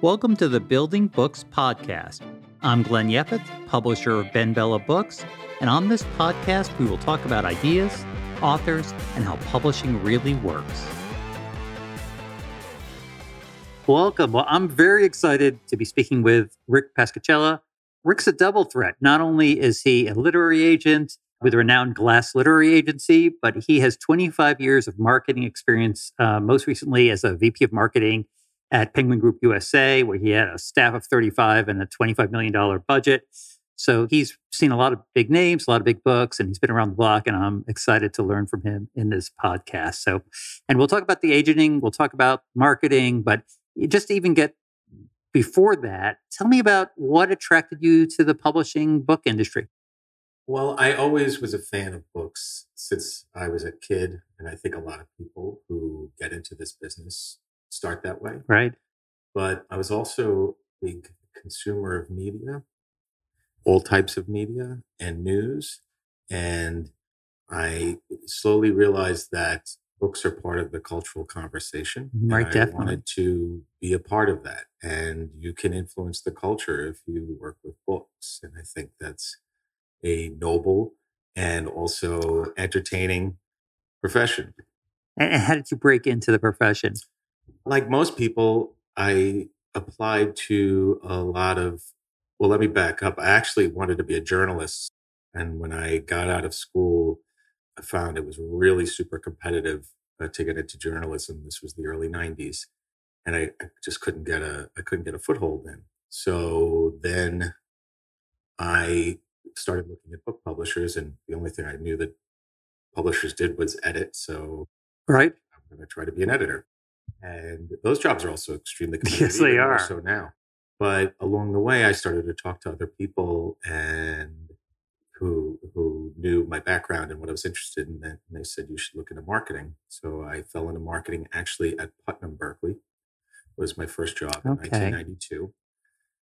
Welcome to the Building Books Podcast. I'm Glenn Yeffeth, publisher of BenBella Books, and on this podcast, we will talk about ideas, authors, and how publishing really works. Welcome. Well, I'm very excited to be speaking with Rick Pascocello. Rick's a double threat. Not only is he a literary agent with a renowned Glass Literary Agency, but he has 25 years of marketing experience, uh, most recently as a VP of marketing at Penguin Group USA, where he had a staff of 35 and a $25 million budget. So he's seen a lot of big names, a lot of big books, and he's been around the block. And I'm excited to learn from him in this podcast. So, and we'll talk about the agenting, we'll talk about marketing, but just to even get before that, tell me about what attracted you to the publishing book industry. Well, I always was a fan of books since I was a kid. And I think a lot of people who get into this business start that way. Right. But I was also a big consumer of media, all types of media and news. And I slowly realized that books are part of the cultural conversation. Right, and I definitely. wanted to be a part of that. And you can influence the culture if you work with books. And I think that's a noble and also entertaining profession. And how did you break into the profession? Like most people, I applied to a lot of, well, let me back up. I actually wanted to be a journalist. And when I got out of school, I found it was really super competitive uh, to get into journalism. This was the early 90s. And I, I just couldn't get a, I couldn't get a foothold in. So then I started looking at book publishers and the only thing I knew that publishers did was edit. So Right. I'm going to try to be an editor. And those jobs are also extremely competitive. Yes, they are. So now, but along the way, I started to talk to other people and who who knew my background and what I was interested in. And they said you should look into marketing. So I fell into marketing actually at Putnam Berkeley. Was my first job in 1992,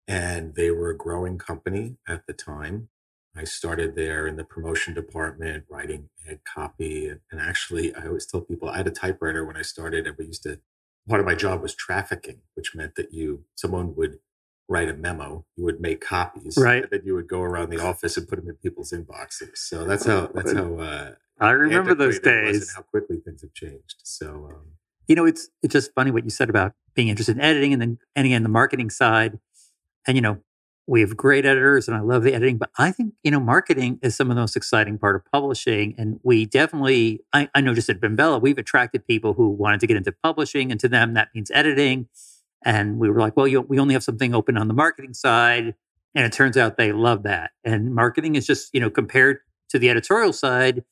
and they were a growing company at the time. I started there in the promotion department, writing ad copy. And, actually, I always tell people I had a typewriter when I started, and we used to, part of my job was trafficking, which meant that you, someone would write a memo, you would make copies, Right. and then you would go around the office and put them in people's inboxes. So that's how, that's how, uh, I remember those was and days. how quickly things have changed. So, um, You know, it's it's just funny what you said about being interested in editing and then and again the marketing side. And you know, we have great editors and I love the editing, but I think, you know, marketing is some of the most exciting part of publishing. And we definitely, I, I know just at BenBella, we've attracted people who wanted to get into publishing, and to them that means editing. And we were like, well, you, we only have something open on the marketing side. And it turns out they love that. And marketing is just, you know, compared to the editorial side,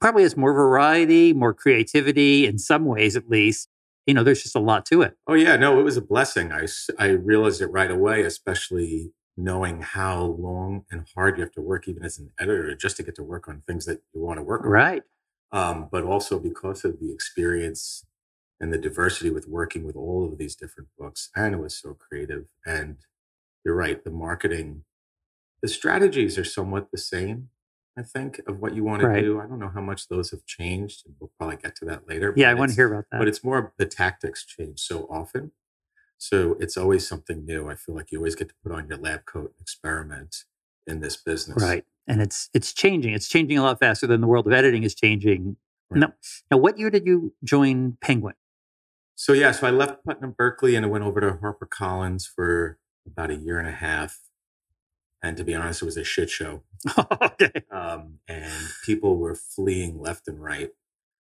probably has more variety, more creativity in some ways, at least. You know, there's just a lot to it. Oh yeah, no, it was a blessing. I, I realized it right away, especially knowing how long and hard you have to work, even as an editor, just to get to work on things that you want to work on. Right. Um, but also because of the experience and the diversity with working with all of these different books, and it was so creative. And you're right, the marketing, the strategies are somewhat the same. I think of what you want to Right. do. I don't know how much those have changed, and we'll probably get to that later. Yeah, I want to hear about that. but it's more the tactics change so often. So it's always something new. I feel like you always get to put on your lab coat and experiment in this business. Right. And it's it's changing. It's changing a lot faster than the world of editing is changing. Right. Now, now what year did you join Penguin? So yeah, so I left Putnam Berkeley and I went over to HarperCollins for about a year and a half. And to be honest, it was a shit show. okay. Um, and people were fleeing left and right.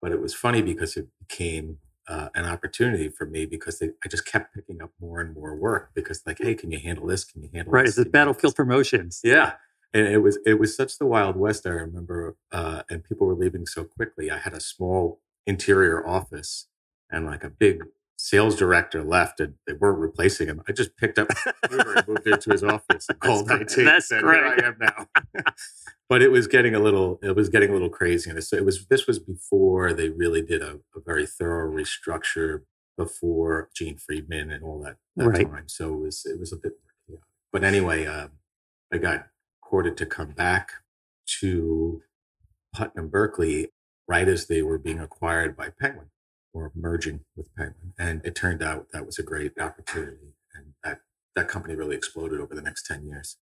But it was funny because it became uh, an opportunity for me because they, I just kept picking up more and more work because like, hey, can you handle this? Can you handle Right. this? It's the Can you handle battlefield promotions. Yeah. And it was it was such the Wild West. I remember, uh, and people were leaving so quickly. I had a small interior office, and like a big sales director left, and they weren't replacing him. I just picked up computer and moved into his office and called IT. and That's said, great. Here I am now. but it was getting a little it was getting a little crazy, and so it was. This was before they really did a, a very thorough restructure before Jane Friedman and all that, that Right. time. So it was it was a bit chaotic. But anyway, um, I got courted to come back to Putnam Berkeley right as they were being acquired by Penguin or merging with Penguin. And it turned out that was a great opportunity. And that that company really exploded over the next 10 years.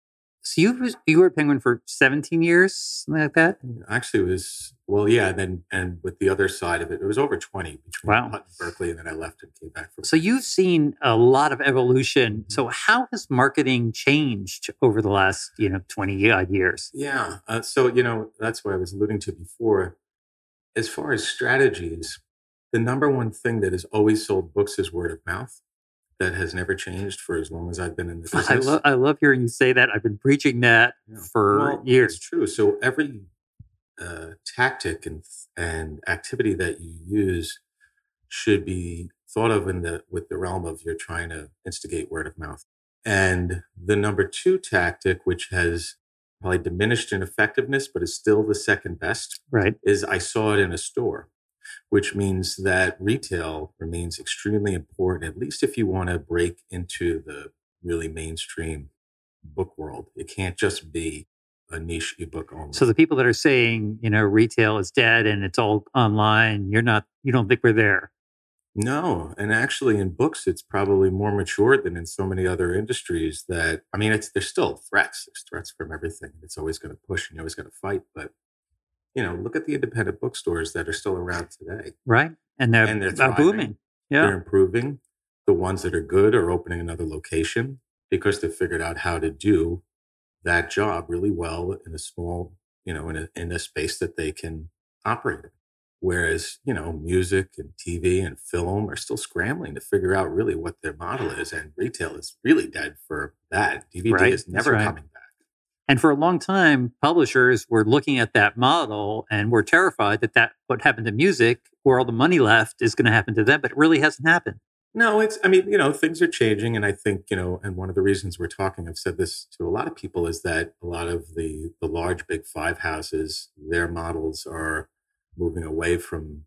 So you was, you were at Penguin for 17 years, something like that. Actually, it was well, yeah. And then and with the other side of it, it was over 20 between Wow. And Berkeley, and then I left and came back for. So you've seen a lot of evolution. So how has marketing changed over the last you know 20 odd years? Yeah. Uh, so, you know, that's what I was alluding to before. As far as strategies, the number one thing that has always sold books is word of mouth. That has never changed for as long as I've been in the business. I love I love hearing you say that. I've been preaching that Yeah. for Well, It's years. true. So every uh, tactic and and activity that you use should be thought of in the with the realm of you're trying to instigate word of mouth. And the number two tactic, which has probably diminished in effectiveness, but is still the second best, Right. is I saw it in a store, which means that retail remains extremely important, at least if you want to break into the really mainstream book world. It can't just be a niche ebook only. So the people that are saying you know retail is dead and it's all online, you're not. You don't think we're there. no, and actually in books, it's probably more mature than in so many other industries that, I mean, it's, there's still threats. There's threats from everything. It's always going to push and you're always going to fight. But, you know, look at the independent bookstores that are still around today. Right. And they're, And they're thriving. booming. They're improving. The ones that are good are opening another location because they've figured out how to do that job really well in a small, you know, in a, in a space that they can operate in. Whereas, you know, music and TV and film are still scrambling to figure out really what their model is. And retail is really dead for that. DVD Right, is never right. coming. And for a long time, publishers were looking at that model and were terrified that that what happened to music, where all the money left, is going to happen to them. But it really hasn't happened. No, it's, I mean, you know, things are changing. And I think, you know, and one of the reasons we're talking, I've said this to a lot of people, is that a lot of the, the large big five houses, their models are moving away from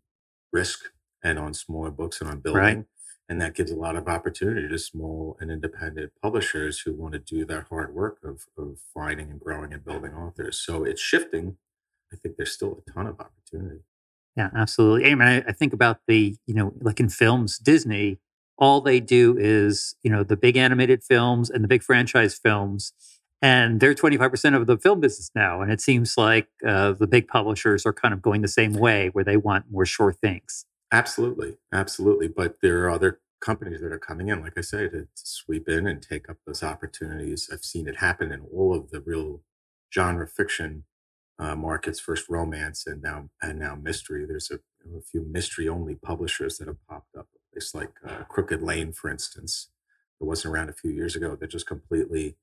risk and on smaller books and on building. Right. And that gives a lot of opportunity to small and independent publishers who want to do that hard work of, of finding and growing and building authors. So it's shifting. I think there's still a ton of opportunity. Yeah, absolutely. I mean, I, I think about the, you know, like in films, Disney, all they do is, you know, the big animated films and the big franchise films. And they're 25% of the film business now. And it seems like uh, the big publishers are kind of going the same way where they want more sure things. Absolutely, absolutely. But there are other companies that are coming in, like I say, to, to sweep in and take up those opportunities. I've seen it happen in all of the real genre fiction uh, markets. First romance, and now and now mystery. There's a, a few mystery only publishers that have popped up. It's like uh, Crooked Lane, for instance, that wasn't around a few years ago. That just completely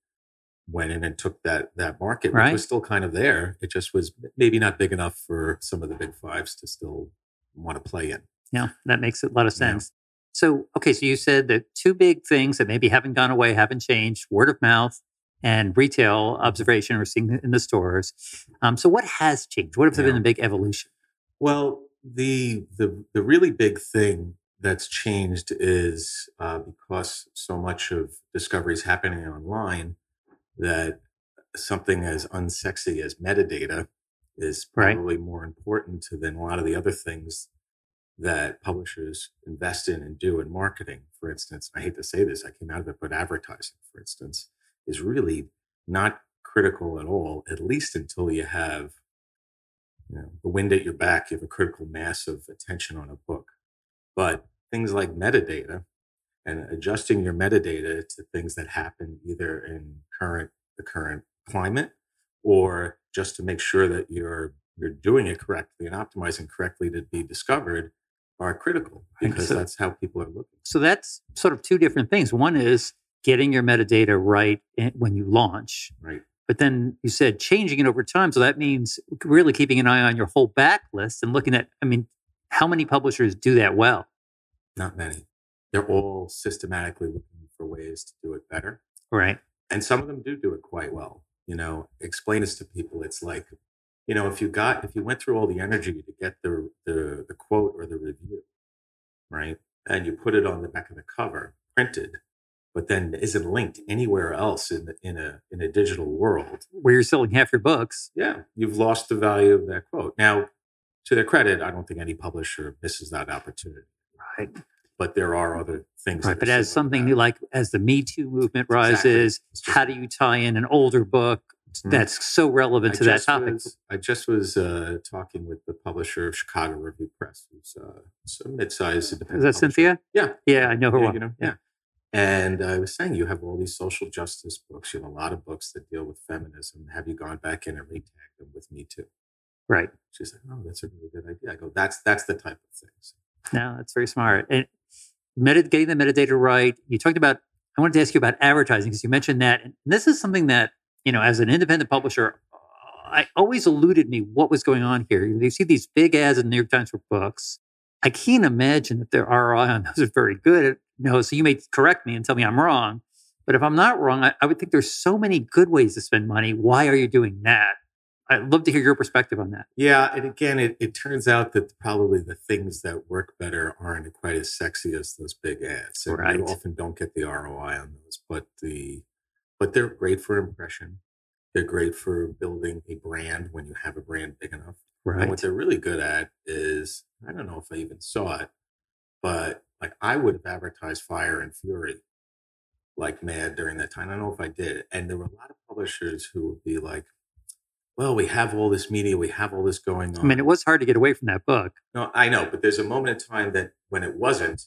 went in and took that that market, which Right. was still kind of there. It just was maybe not big enough for some of the big fives to still want to play in. Yeah, that makes a lot of Yeah. sense. So, okay, so you said the two big things that maybe haven't gone away, haven't changed word of mouth and retail observation or seeing in the stores. Um, so, what has changed? What have Yeah. been the big evolution? Well, the the the really big thing that's changed is uh, because so much of discovery is happening online that something as unsexy as metadata is Right. probably more important to than a lot of the other things that publishers invest in and do in marketing. For instance, I hate to say this, I came out of it, but advertising, for instance, is really not critical at all, at least until you have you know, the wind at your back, you have a critical mass of attention on a book. But things like metadata and adjusting your metadata to things that happen either in current the current climate or just to make sure that you're you're doing it correctly and optimizing correctly to be discovered are critical because so- that's how people are looking. So, that's sort of two different things. One is getting your metadata right when you launch, Right. but then you said changing it over time. So, that means really keeping an eye on your whole backlist and looking at, I mean, how many publishers do that well? Not many. They're all systematically looking for ways to do it better. Right. and some of them do do it quite well you know explain this to people it's like you know if you got if you went through all the energy to get the the, the quote or the review right and you put it on the back of the cover printed but then isn't linked anywhere else in the, in a in a digital world Where you're selling half your books. yeah you've lost the value of that quote now to their credit i don't think any publisher misses that opportunity Right. but there are other things. Right, but as something new, like as the Me Too movement rises, exactly. how do you tie in an older book. That's so relevant I to that topic? Was, I just was uh, talking with the publisher of Chicago Review Press, who's uh, a mid-sized independent. Is that publisher. Cynthia? Yeah, yeah, I know her yeah, well. You know, yeah. And I was saying, you have all these social justice books. You have a lot of books that deal with feminism. Have you gone back in and retagged them with Me Too? Right. She's like, oh, that's a really good idea. I go, that's that's the type of thing. No, that's very smart. And meta, getting the metadata right. You talked about. I wanted to ask you about advertising because you mentioned that. And this is something that you know, as an independent publisher, I always eluded me what was going on here. You see these big ads in the New York Times for books. I can't imagine that their ROI on those is very good. No, so you may correct me and tell me I'm wrong. But if I'm not wrong, I, I would think there's so many good ways to spend money. Why are you doing that? I'd love to hear your perspective on that. Yeah, and again, it, it turns out that probably the things that work better aren't quite as sexy as those big ads. And right. You often don't get the ROI on those, but the but they're great for impression. They're great for building a brand when you have a brand big enough. Right. And what they're really good at is I don't know if I even saw it, but like I would have advertised Fire and Fury like mad during that time. I don't know if I did. And there were a lot of publishers who would be like, well, we have all this media, we have all this going on. I mean, it was hard to get away from that book. No, I know, but there's a moment in time that when it wasn't,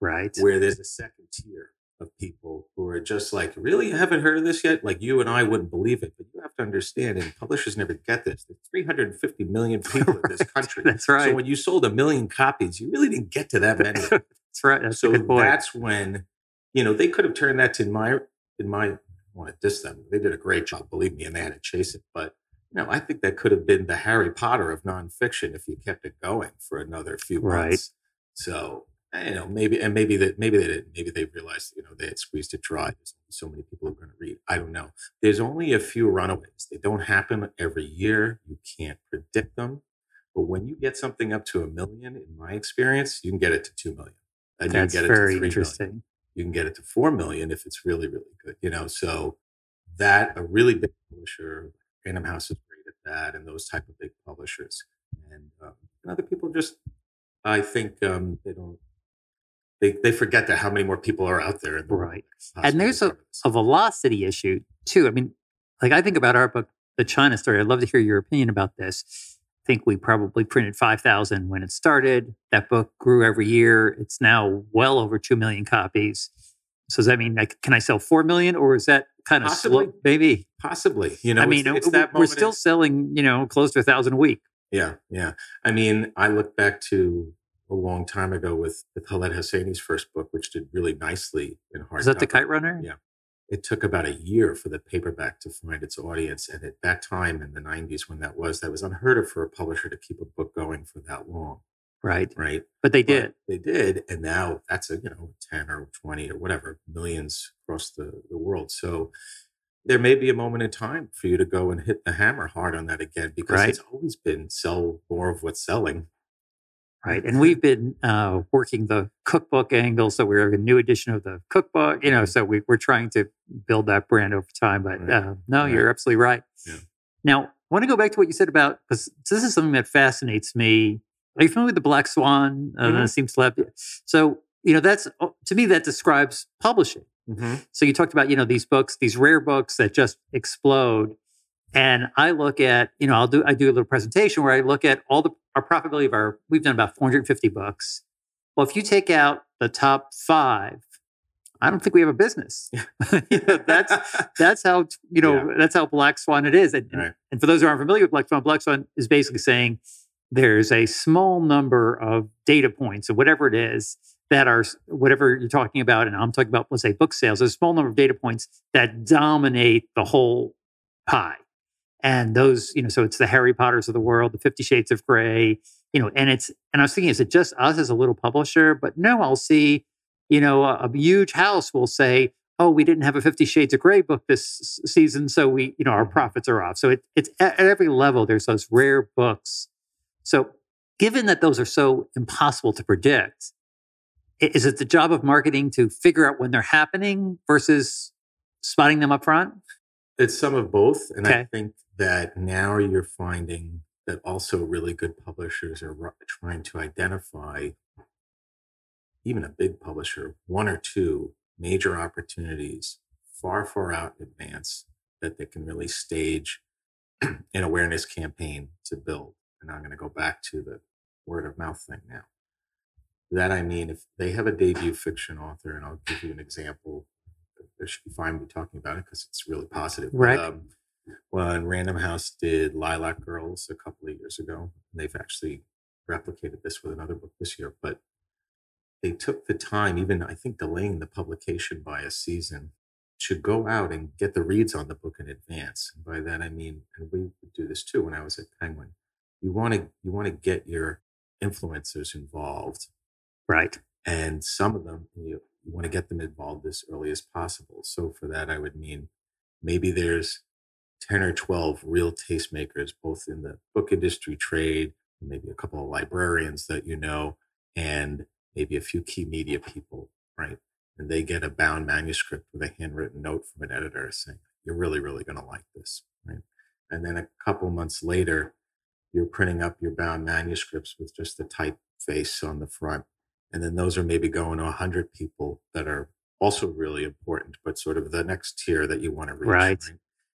right, where there's a second tier of people who are just like, really, you haven't heard of this yet? Like you and I wouldn't believe it, but you have to understand, and publishers never get this. There's 350 million people right. in this country. That's right. So when you sold a million copies, you really didn't get to that many. that's right. That's so that's when, you know, they could have turned that to in my in my. I want to diss them. They did a great job, believe me, and they had to chase it, but you know, I think that could have been the Harry Potter of nonfiction if you kept it going for another few months. Right. So, you know, maybe, and maybe that, maybe they didn't, maybe they realized, you know, they had squeezed it dry. There's so many people who are going to read. I don't know. There's only a few runaways. They don't happen every year. You can't predict them. But when you get something up to a million, in my experience, you can get it to 2 million. And That's you can get very it to interesting. Million. You can get it to 4 million if it's really, really good, you know? So that a really big publisher Random House is great at that, and those type of big publishers. And, um, and other people just, I think um, they don't. They, they forget that how many more people are out there. The right. And there's a, a velocity issue too. I mean, like I think about our book, The China Study. I'd love to hear your opinion about this. I think we probably printed 5,000 when it started. That book grew every year. It's now well over 2 million copies. So does that mean like, can I sell 4 million or is that kind of possibly, slow, maybe. Possibly, you know. I mean, it's, it's that we're still selling, you know, close to a thousand a week. Yeah, yeah. I mean, I look back to a long time ago with with Khaled Hosseini's first book, which did really nicely in hard. Is that the Kite Runner? Yeah. It took about a year for the paperback to find its audience, and at that time in the '90s, when that was, that was unheard of for a publisher to keep a book going for that long. Right. Right. But they did. But they did. And now that's a, you know, 10 or 20 or whatever millions across the, the world. So there may be a moment in time for you to go and hit the hammer hard on that again because right. it's always been sell more of what's selling. Right. And we've been uh, working the cookbook angle. So we're a new edition of the cookbook, you know, so we, are trying to build that brand over time. But right. uh, no, right. you're absolutely right. Yeah. Now, I want to go back to what you said about, because this is something that fascinates me are you familiar with the Black Swan? Uh, mm-hmm. Seems to have, so you know that's oh, to me that describes publishing. Mm-hmm. So you talked about you know these books, these rare books that just explode, and I look at you know I'll do I do a little presentation where I look at all the our profitability of our we've done about 450 books. Well, if you take out the top five, I don't think we have a business. you know, that's that's how you know yeah. that's how Black Swan it is. And, right. and, for those who aren't familiar with Black Swan, Black Swan is basically saying there's a small number of data points or whatever it is that are whatever you're talking about, and I'm talking about, let's say, book sales. There's a small number of data points that dominate the whole pie. And those, you know, so it's the Harry Potters of the world, the Fifty Shades of Grey, you know, and it's, and I was thinking, is it just us as a little publisher? But no, I'll see, you know, a, a huge house will say, oh, we didn't have a Fifty Shades of Grey book this season, so we, you know, our mm-hmm. profits are off. So it, it's at every level. There's those rare books so, given that those are so impossible to predict, is it the job of marketing to figure out when they're happening versus spotting them up front? It's some of both. And okay. I think that now you're finding that also really good publishers are trying to identify even a big publisher, one or two major opportunities far, far out in advance that they can really stage an awareness campaign to build. And I'm going to go back to the word of mouth thing now. That I mean, if they have a debut fiction author, and I'll give you an example, they should be fine with talking about it because it's really positive. Right. Um, when Random House did Lilac Girls a couple of years ago, they've actually replicated this with another book this year, but they took the time, even I think delaying the publication by a season, to go out and get the reads on the book in advance. And by that I mean, and we would do this too when I was at Penguin. You want to you want to get your influencers involved, Right. and some of them you, you want to get them involved as early as possible. So for that, I would mean maybe there's ten or twelve real tastemakers, both in the book industry, trade, maybe a couple of librarians that you know, and maybe a few key media people, right? And they get a bound manuscript with a handwritten note from an editor saying, "You're really, really going to like this," right? And then a couple months later, you're printing up your bound manuscripts with just the typeface on the front. And then those are maybe going to 100 people that are also really important, but sort of the next tier that you want to reach. Right.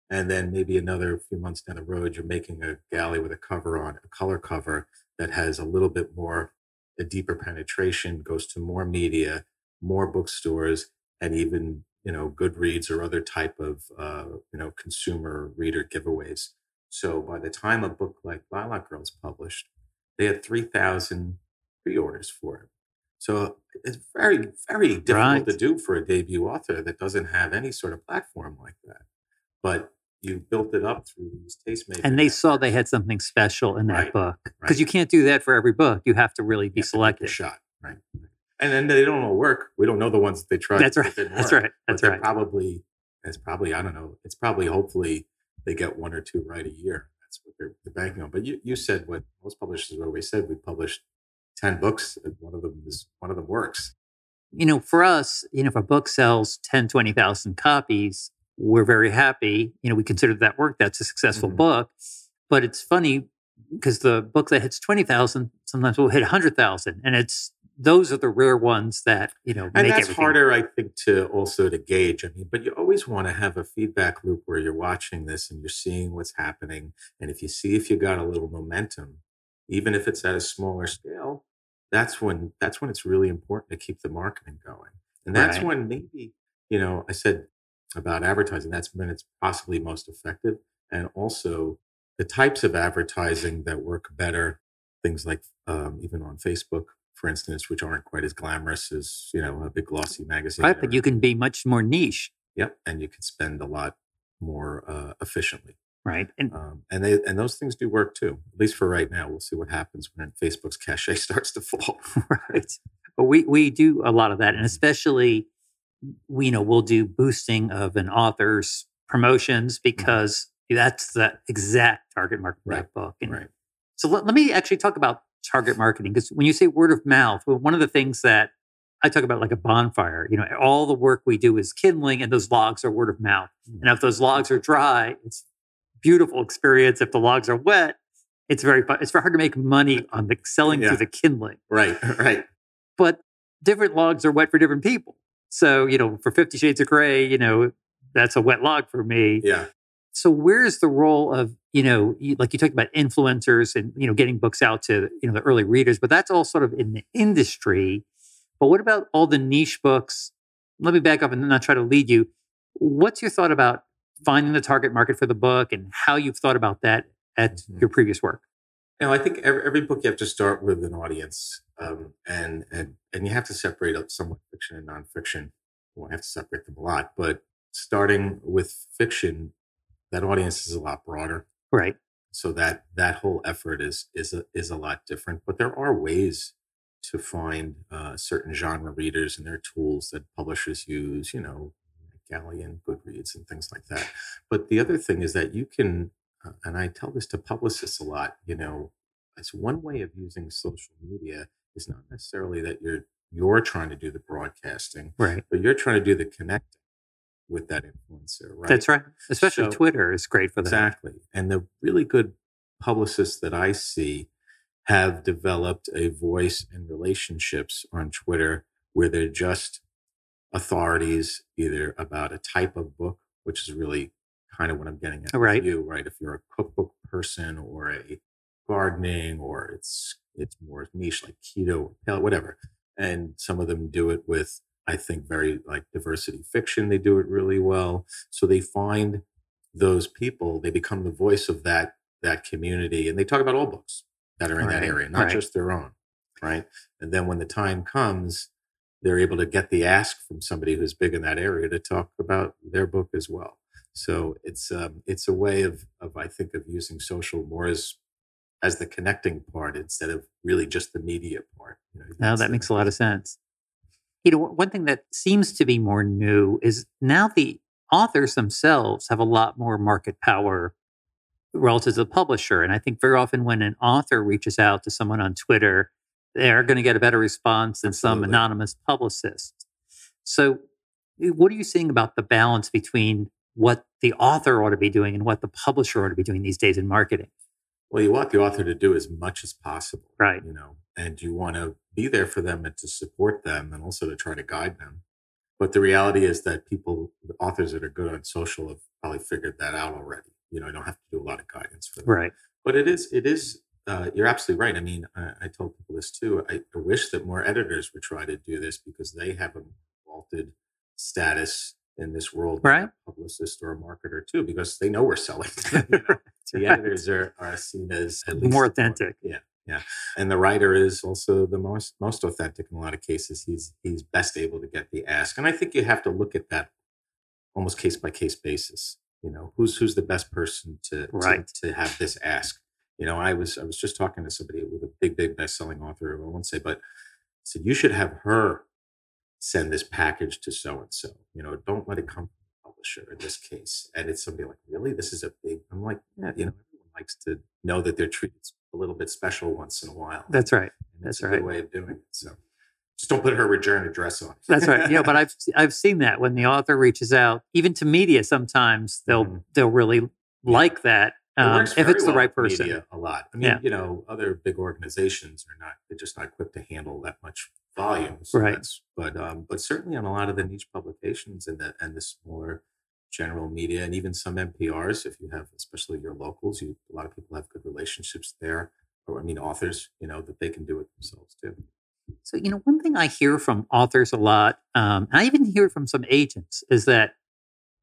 And then maybe another few months down the road, you're making a galley with a cover on, a color cover that has a little bit more, a deeper penetration, goes to more media, more bookstores, and even, you know, Goodreads or other type of, uh, you know, consumer reader giveaways. So by the time a book like Lilac Girls published, they had 3,000 pre-orders for it. So it's very, very difficult Right. to do for a debut author that doesn't have any sort of platform like that. But you built it up through these tastemakers. And they saw they had something special in that Right, book because right. you can't do that for every book. You have to really be You have to take selective. shot, right? And then they don't all work. We don't know the ones that they tried. That's right. That's right. That's right. Probably, it's probably I don't know. It's probably hopefully they get one or two right a year. That's what they're, they're banking on. But you, you said what most publishers always said. We published ten books, and one of them is one of them works. you know, for us, you know, if a book sells 10, 20,000 copies, we're very happy. You know, we consider that work. That's a successful Mhm. book. But it's funny because the book that hits 20,000 sometimes will hit 100,000. And it's those are the rare ones that, you know, And make that's everything. harder, I think, to also to gauge. I mean, but you always want to have a feedback loop where you're watching this and you're seeing what's happening. And if you see if you got a little momentum, even if it's at a smaller scale, that's when that's when it's really important to keep the marketing going. And that's Right. when maybe, you know, I said about advertising, that's when it's possibly most effective. And also the types of advertising that work better, things like um, even on Facebook, for instance, which aren't quite as glamorous as, you know, a big glossy magazine. Right. But you can be much more niche. Yep, and you can spend a lot more uh, efficiently. Right. And Um, and they and those things do work too. At least for right now, we'll see what happens when Facebook's cachet starts to fall. right. But we, we do a lot of that. And especially, we, you know, we'll do boosting of an author's promotions mm-hmm. because that's the exact target market for that book. And right. So let, let me actually talk about target marketing because when you say word of mouth, well, one of the things that I talk about like a bonfire, you know, all the work we do is kindling and those logs are word of mouth. Mm. And if those logs are dry, it's beautiful experience. If the logs are wet, it's very fun. It's very hard to make money on the selling Yeah. through the kindling. Right. Right. But different logs are wet for different people. So, you know, for 50 Shades of Gray, you know, that's a wet log for me. Yeah. so where's the role of you know like you talked about influencers and you know getting books out to you know the early readers but that's all sort of in the industry. But what about all the niche books? Let me back up and then not try to lead you. What's your thought about finding the target market for the book and how you've thought about that at Mhm. your previous work? You know, I think every, every book you have to start with an audience, um, and and and you have to separate up somewhat fiction and nonfiction. Well, I have to separate them a lot, but starting with fiction, that audience is a lot broader. right so that that whole effort is is a, is a lot different but there are ways to find uh, certain genre readers and their tools that publishers use you know galleon goodreads and things like that but the other thing is that you can uh, and i tell this to publicists a lot you know it's one way of using social media is not necessarily that you're you're trying to do the broadcasting right but you're trying to do the connecting with that influencer right that's right especially So- twitter is great for that Exactly. And the really good publicists that I see have developed a voice and relationships on Twitter where they're just authorities either about a type of book, which is really kind of what I'm getting at right. you, right? If you're a cookbook person or a gardening or it's it's more niche like keto or whatever. And some of them do it with, I think, very like diversity fiction. They do it really well. So they find those people, they become the voice of that that community. And they talk about all books that are in right. that area, not right. just their own. Right. And then when the time comes, they're able to get the ask from somebody who's big in that area to talk about their book as well. So it's um, it's a way of of I think of using social more as as the connecting part instead of really just the media part. You know, now that makes a lot of sense. You know, one thing that seems to be more new is now the authors themselves have a lot more market power relative to the publisher. And I think very often when an author reaches out to someone on Twitter, they're going to get a better response than Absolutely. some anonymous publicist. So, eh, what are you seeing about the balance between what the author ought to be doing and what the publisher ought to be doing these days in marketing? Well, you want the author to do as much as possible, right? You know, and you want to be there for them and to support them, and also to try to guide them. But the reality is that people, the authors that are good on social, have probably figured that out already. You know, I don't have to do a lot of guidance for them, right? But it is, it is. Uh, you're absolutely right. I mean, I, I told people this too. I, I wish that more editors would try to do this because they have a vaulted status in this world, right? A publicist or a marketer too, because they know we're selling. you know? the editors are, are seen as at more authentic. More, yeah, yeah, and the writer is also the most most authentic in a lot of cases. He's he's best able to get the ask, and I think you have to look at that almost case by case basis. You know, who's who's the best person to, right. to to have this ask. You know, I was I was just talking to somebody with a big big best selling author. I won't say, but I said you should have her send this package to so and so. You know, don't let it come from the publisher in this case. And it's somebody like, really, this is a big. I'm like, yeah, you know, everyone likes to know that they're treated a little bit special once in a while. That's right. And that's a right. Good way of doing it. So just don't put her return address on. That's right. Yeah, but I've I've seen that when the author reaches out, even to media, sometimes they'll mm-hmm. they'll really like that um, if it's well the right person. a lot. I mean, yeah. you know, other big organizations are not they're just not equipped to handle that much volumes. right. But um, but certainly on a lot of the niche publications and the and the smaller general media and even some NPRs, if you have especially your locals, you a lot of people have good relationships there. Or I mean authors, you know, that they can do it themselves too. So, you know, one thing I hear from authors a lot, um, and I even hear from some agents, is that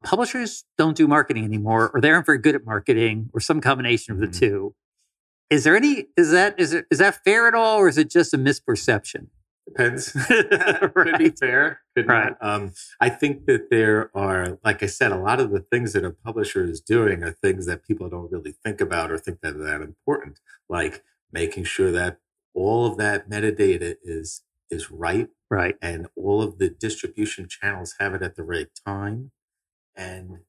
publishers don't do marketing anymore, or they aren't very good at marketing, or some combination of the mm-hmm. two. Is there any? Is that is it is that fair at all, or is it just a misperception? Depends. right. Could be fair. Could right. Um, I think that there are, like I said, a lot of the things that a publisher is doing are things that people don't really think about or think that are that important, like making sure that all of that metadata is is right, right, and all of the distribution channels have it at the right time, and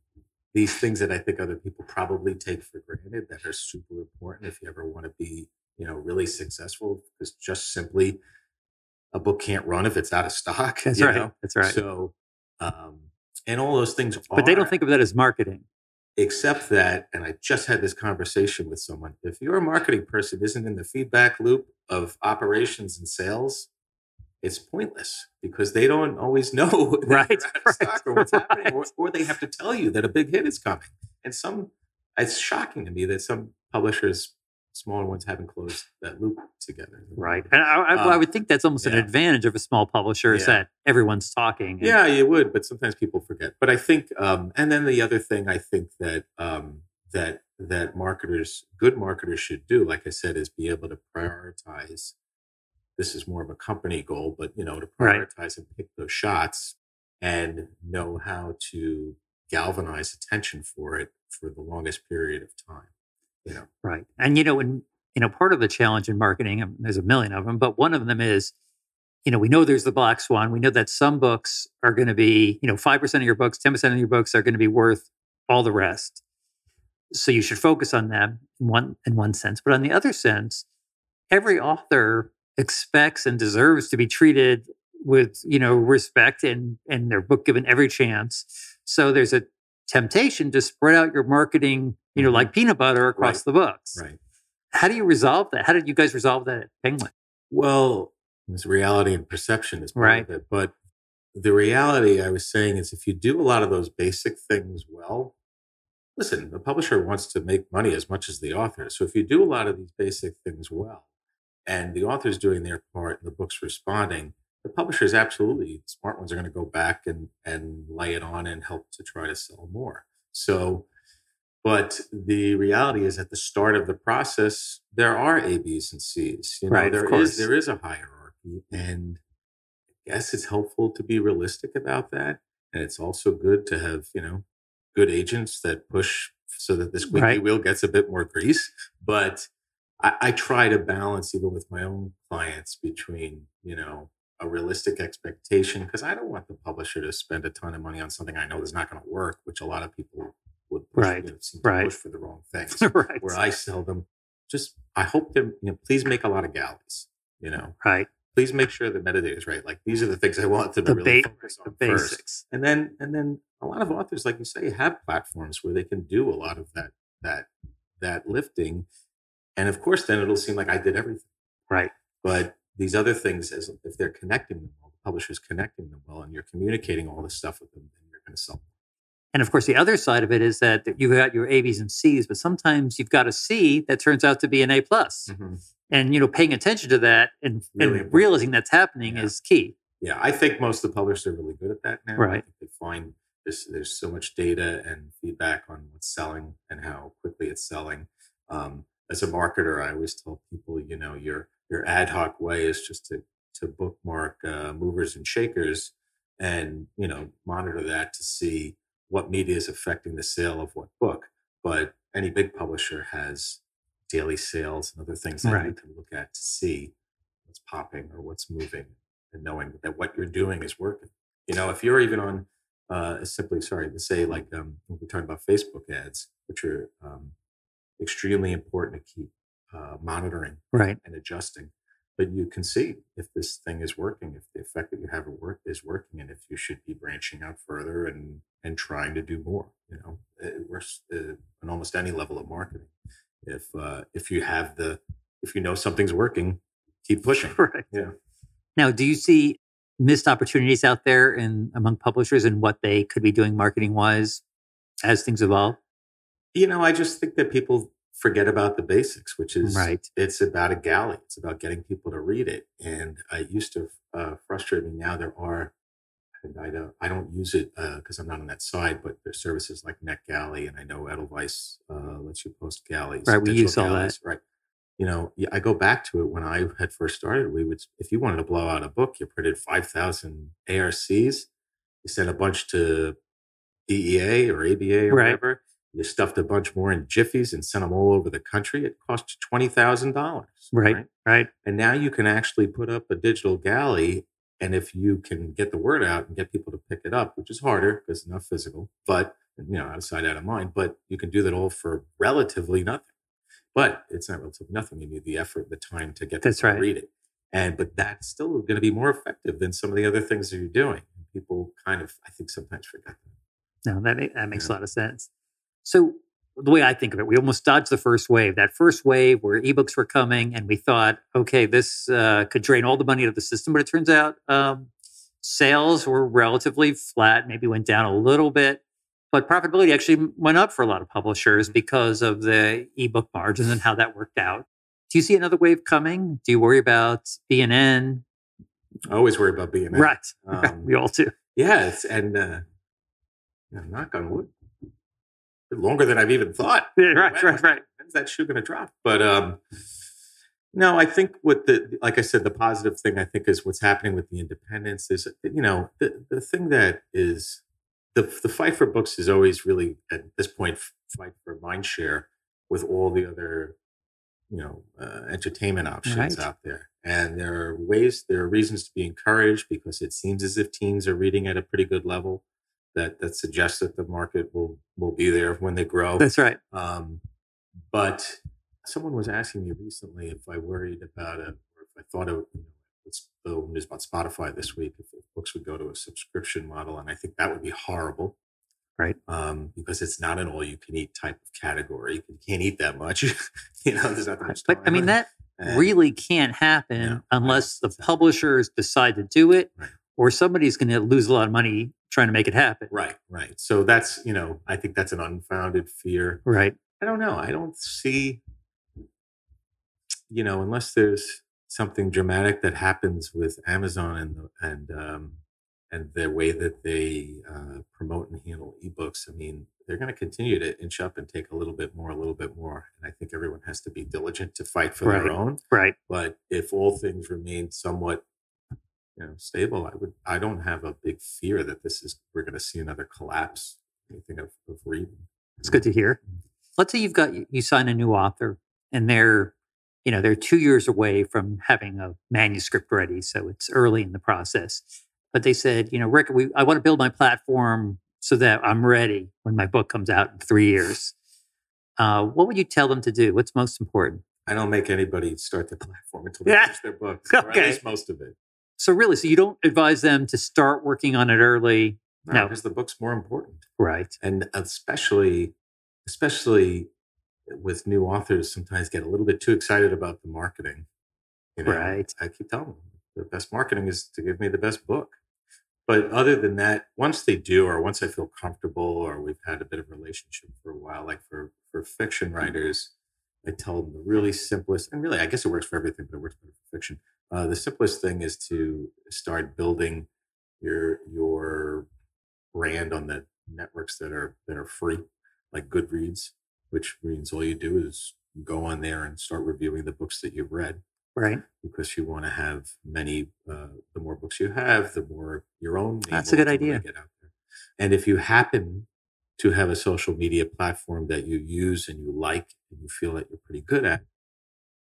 these things that I think other people probably take for granted that are super important if you ever want to be, you know, really successful, is just simply a book can't run if it's out of stock. That's right. Know? That's right. So, um, and all those things, but are, they don't think of that as marketing. Except that, and I just had this conversation with someone. If your marketing person isn't in the feedback loop of operations and sales, it's pointless because they don't always know right, right or what's right. happening, or, or they have to tell you that a big hit is coming. And some, it's shocking to me that some publishers smaller ones haven't closed that loop together. Right. And I, I, um, I would think that's almost yeah. an advantage of a small publisher is yeah. that everyone's talking. And, yeah, you would, but sometimes people forget. But I think, um, and then the other thing I think that, um, that, that marketers, good marketers should do, like I said, is be able to prioritize. This is more of a company goal, but you know, to prioritize right. and pick those shots and know how to galvanize attention for it for the longest period of time know right and you know when you know part of the challenge in marketing um, there's a million of them but one of them is you know we know there's the black swan we know that some books are going to be you know 5% of your books 10% of your books are going to be worth all the rest. So you should focus on them in one in one sense but on the other sense every author expects and deserves to be treated with you know respect and and their book given every chance. So there's a temptation to spread out your marketing, you know, mm-hmm. like peanut butter across right. the books. Right. How do you resolve that? How did you guys resolve that at Penguin? Well, This reality and perception is part Right. of it. But the reality I was saying is if you do a lot of those basic things well, listen, the publisher wants to make money as much as the author. So if you do a lot of these basic things well, and the author's doing their part and the book's responding, the publishers absolutely, smart ones are going to go back and, and lay it on and help to try to sell more. So, but the reality is at the start of the process, there are A, B's, and C's. You know, Right, of course. is there is a hierarchy. And I guess it's helpful to be realistic about that. And it's also good to have, you know, good agents that push so that the squeaky Right. wheel gets a bit more grease. But I, I try to balance even with my own clients between, you know, a realistic expectation because I don't want the publisher to spend a ton of money on something I know is not going to work, which a lot of people would push, Right, you know, seem to right. push for the wrong things. right. Where I sell them, just I hope them, you know, please make a lot of galleys, you know, Right. please make sure the metadata is right. Like these are the things I want them The, to really ba- focus the on first. basics. And then and then a lot of authors, like you say, have platforms where they can do a lot of that that that lifting. And of course, then it'll seem like I did everything. Right. But these other things, as if they're connecting them well, the publisher's connecting them well, and you're communicating all this stuff with them, then you're going to sell. Them. And of course, the other side of it is that you've got your A, B's, and C's, but sometimes you've got a C that turns out to be an A plus. And you know, paying attention to that and, Mm-hmm. Really and realizing that's happening Yeah. is key. Yeah, I think most of the publishers are really good at that now. I Right. think they find there's there's so much data and feedback on what's selling and how quickly it's selling. Um, as a marketer, I always tell people, you know, your your ad hoc way is just to to bookmark uh, movers and shakers, and you know, monitor that to see what media is affecting the sale of what book. But any big publisher has daily sales and other things that you Right. can look at to see what's popping or what's moving and knowing that what you're doing is working. You know, if you're even on uh, simply sorry to say like um, we're talking about Facebook ads, which are um, extremely important to keep uh, monitoring Right. and adjusting. But you can see if this thing is working, if the effect that you have at work is working, and if you should be branching out further and and trying to do more. You know, it works uh, on almost any level of marketing. If uh, if you have the if you know something's working, keep pushing. Right. Yeah. Now, do you see missed opportunities out there and among publishers and what they could be doing marketing wise as things evolve? You know, I just think that people forget about the basics, which is Right. it's about a galley. It's about getting people to read it. And I used to uh, frustrate me. Now there are, and I don't, I don't use it because I'm not on that side, but there's services like NetGalley, and I know Edelweiss uh, lets you post galleys. Right, we use all that. Right. You know, I go back to it when I had first started. We would, if you wanted to blow out a book, you printed 5,000 ARCs, you sent a bunch to BEA or ABA or Right. whatever. You stuffed a bunch more in jiffies and sent them all over the country. It cost you twenty thousand dollars. Right. Right. And now you can actually put up a digital galley, and if you can get the word out and get people to pick it up, which is harder because it's not physical, but you know, out of sight, out of mind. But you can do that all for relatively nothing. But it's not relatively nothing. You need the effort, the time to get That's right. read it. And but that's still going to be more effective than some of the other things that you're doing. People kind of, I think, sometimes forget that. No, that that makes Yeah. a lot of sense. So the way I think of it, we almost dodged the first wave. That first wave where ebooks were coming, and we thought, okay, this uh, could drain all the money out of the system. But it turns out um, sales were relatively flat, maybe went down a little bit, but profitability actually went up for a lot of publishers because of the ebook margins and how that worked out. Do you see another wave coming? Do you worry about B&N? I always worry about being Right, Um, we all do. Yes, and uh, knock on wood, longer than I've even thought. Yeah, right, When- right, right. When's that shoe going to drop? But um, no, I think what the like I said, the positive thing I think is what's happening with the independents is you know the the thing that is the the fight for books is always really at this point fight for mind share with all the other you know uh, entertainment options Right. out there and there are ways there are reasons to be encouraged because it seems as if teens are reading at a pretty good level that that suggests that the market will will be there when they grow That's right. um, but someone was asking me recently if I worried about it or if I thought it, you know, what's the news about Spotify this week, if, if books would go to a subscription model. And I think that would be horrible. Right. Um, because it's not an all you can eat type of category. You can't eat that much. you know, there's not that much But I mean that And- really can't happen don't unless the publishers decide to do it Right. Or somebody's going to lose a lot of money trying to make it happen. Right, right. So that's, you know, I think that's an unfounded fear. Right. I don't know. I don't see, you know, unless there's something dramatic that happens with Amazon and and um, and the way that they uh, promote and handle ebooks. I mean, they're going to continue to inch up and take a little bit more, a little bit more. And I think everyone has to be diligent to fight for Right. their own. Right. But if all things remain somewhat, you know, stable, I would. I don't have a big fear that this is. We're going to see another collapse. Anything of, of reading. It's good to hear. Let's say you've got you sign a new author and they're you know they're two years away from having a manuscript ready, so it's early in the process. But they said, you know, Rick, we, I want to build my platform so that I'm ready when my book comes out in three years. Uh, what would you tell them to do? What's most important? I don't make anybody start their platform until they Yeah. finish their book, or at Okay. least most of it. So really, so you don't advise them to start working on it early, No, No. because the book's more important, right? and especially, especially with new authors, sometimes get a little bit too excited about the marketing. You know, Right. I keep telling them the best marketing is to give me the best book. But other than that, once they do, or once I feel comfortable, or we've had a bit of relationship for a while, like for for fiction writers, I tell them the really simplest, and really, I guess it works for everything, but it works better for fiction. Uh, the simplest thing is to start building your your brand on the networks that are that are free, like Goodreads, which means all you do is go on there and start reviewing the books that you've read Right. because you want to have many. Uh, the more books you have, the more your own. That's a good idea. Get out there. And if you happen to have a social media platform that you use and you like and you feel that you're pretty good at,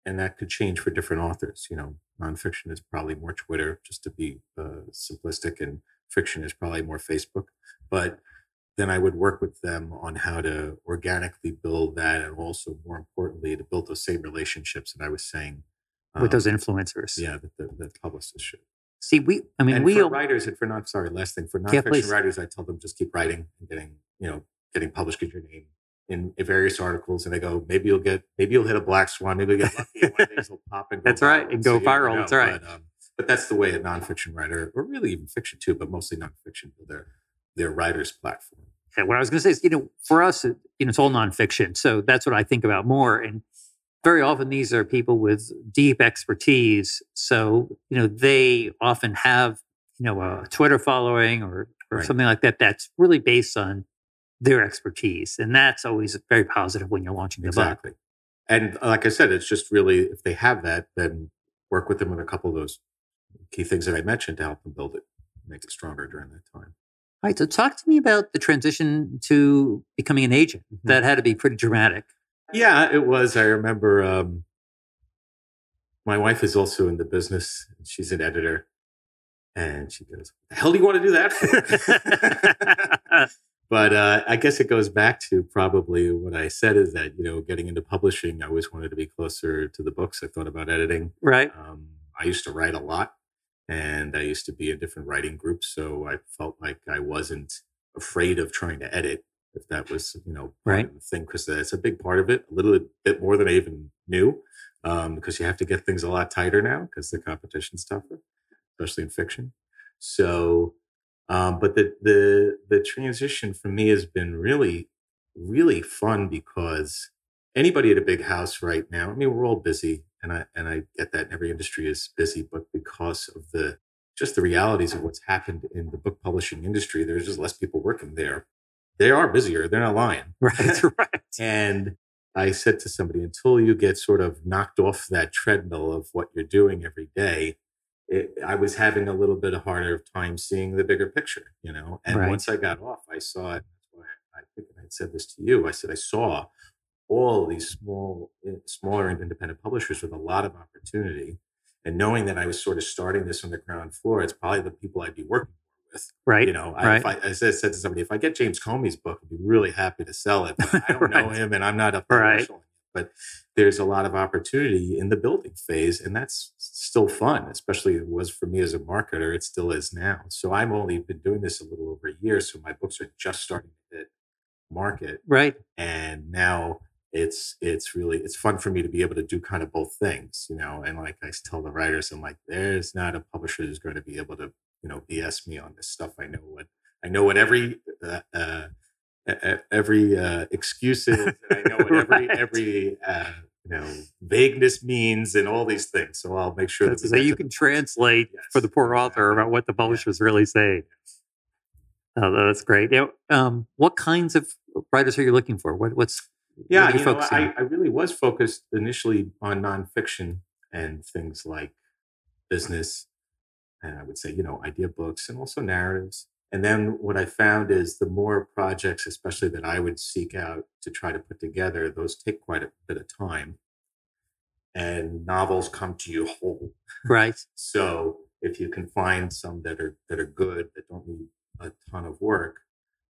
and that could change for different authors. You know, nonfiction is probably more Twitter, just to be uh, simplistic, and fiction is probably more Facebook. But then I would work with them on how to organically build that, and also more importantly, to build those same relationships that I was saying With those um, influencers. yeah, that the, the publicists should. See, we, I mean, and we, for writers and for not sorry, last thing for nonfiction please. writers, I tell them just keep writing and getting you know getting published, get your name in various articles, and they go maybe you'll get maybe you'll hit a black swan, maybe you'll get lucky, and one you'll pop and go That's right, and go never viral, know. that's right. But, um, but that's the way a nonfiction writer, or really even fiction too, but mostly nonfiction, for their their writer's platform. Yeah, what I was going to say is, you know, for us, it, you know, it's all nonfiction. So that's what I think about more. And very often these are people with deep expertise. So, you know, they often have, you know, a Twitter following or, or Right. something like that that's really based on their expertise. And that's always very positive when you're launching the book. Exactly. And uh, like I said, it's just really if they have that, then work with them on a couple of those key things that I mentioned to help them build it, make it stronger during that time. All right. So talk to me about the transition to becoming an agent. Mhm. That had to be pretty dramatic. Yeah, it was. I remember um, my wife is also in the business. She's an editor. And she goes, the hell do you want to do that for? but uh, I guess it goes back to probably what I said is that, you know, getting into publishing, I always wanted to be closer to the books. I thought about editing. right. Um, I used to write a lot and I used to be in different writing groups. So I felt like I wasn't afraid of trying to edit if that was, you know, part Right. of the thing, because that's a big part of it, a little bit more than I even knew, um, because you have to get things a lot tighter now because the competition's tougher, especially in fiction. So, um, but the, the, the transition for me has been really, really fun because anybody at a big house right now, I mean, we're all busy and I, and I get that every industry is busy, but because of the, just the realities of what's happened in the book publishing industry, there's just less people working there. They are busier. They're not lying. Right. right. And I said to somebody, until you get sort of knocked off that treadmill of what you're doing every day, it, I was having a little bit of harder time seeing the bigger picture, you know. And Right. once I got off, I saw it. I think I had said this to you. I said I saw all these small, eh, smaller and independent publishers with a lot of opportunity, and knowing that I was sort of starting this on the ground floor, it's probably the people I'd be working with. Right. You know, I, right. I, I said, said to somebody, if I get James Comey's book, I'd be really happy to sell it. But I don't know him, and I'm not a Right. But there's a lot of opportunity in the building phase, and that's still fun. Especially it was for me as a marketer. It still is now. So I've only been doing this a little over a year, so my books are just starting to hit market right. and now it's it's really it's fun for me to be able to do kind of both things, you know. And like I tell the writers, I'm like, there's not a publisher who's going to be able to, you know, BS me on this stuff. I know what I know what every uh, uh, every uh, excuse is, and I know what every right. every uh, you know vagueness means, and all these things. So I'll make sure that, that you can translate yes. for the poor author about what the publisher is really saying. Oh, that's great. Now, um, what kinds of writers are you looking for? What, what's yeah, you, you know, I, I really was focused initially on nonfiction and things like business, and I would say you know idea books and also narratives. And then what I found is the more projects, especially that I would seek out to try to put together, those take quite a bit of time. And novels come to you whole. Right. so if you can find some that are that are good, that don't need a ton of work,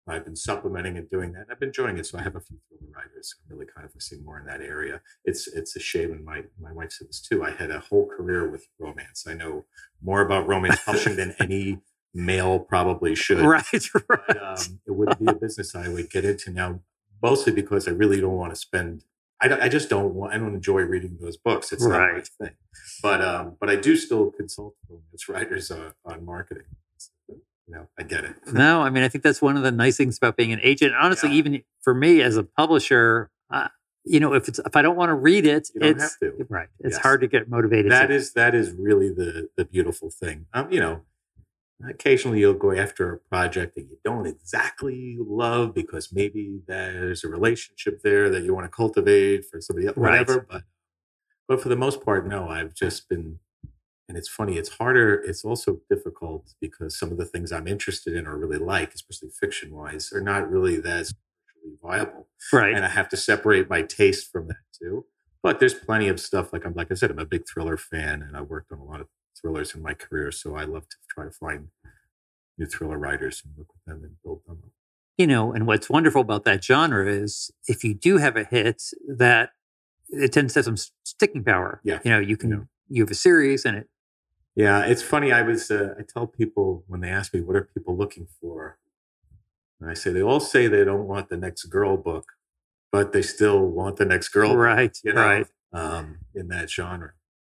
I've been supplementing and doing that. And I've been enjoying it. So I have a few thriller writers. I'm really kind of focusing more in that area. It's it's a shame, and my my wife said this too. I had a whole career with romance. I know more about romance publishing than any male probably should. Right, right. But, um, it wouldn't be a business I would get into now, mostly because I really don't want to spend. I, don't, I just don't want. I don't enjoy reading those books. It's right. not my thing. But um, but I do still consult romance writers on, on marketing. You know, I get it. no, I mean, I think that's one of the nice things about being an agent. Honestly, yeah. even for me as a publisher, uh, you know, if it's if I don't want to read it, it's right. It's yes. hard to get motivated. That is that is really the the beautiful thing. Um, you know, occasionally you'll go after a project that you don't exactly love because maybe there's a relationship there that you want to cultivate for somebody else, right. whatever. But but for the most part, no. I've just been, and it's funny. It's harder. It's also difficult because some of the things I'm interested in or really like, especially fiction wise, are not really that viable. Right. And I have to separate my taste from that too. But there's plenty of stuff like I'm like I said, I'm a big thriller fan and I worked on a lot of thrillers in my career. So I love to try to find new thriller writers and work with them and build them up. You know, and what's wonderful about that genre is if you do have a hit, that it tends to have some sticking power. Yeah. You know, you can, yeah. you have a series and it. Yeah. It's funny. I was, uh, I tell people when they ask me, what are people looking for? And I say, they all say they don't want the next girl book, but they still want the next girl. Right. Book, you know, right. Um, in that genre.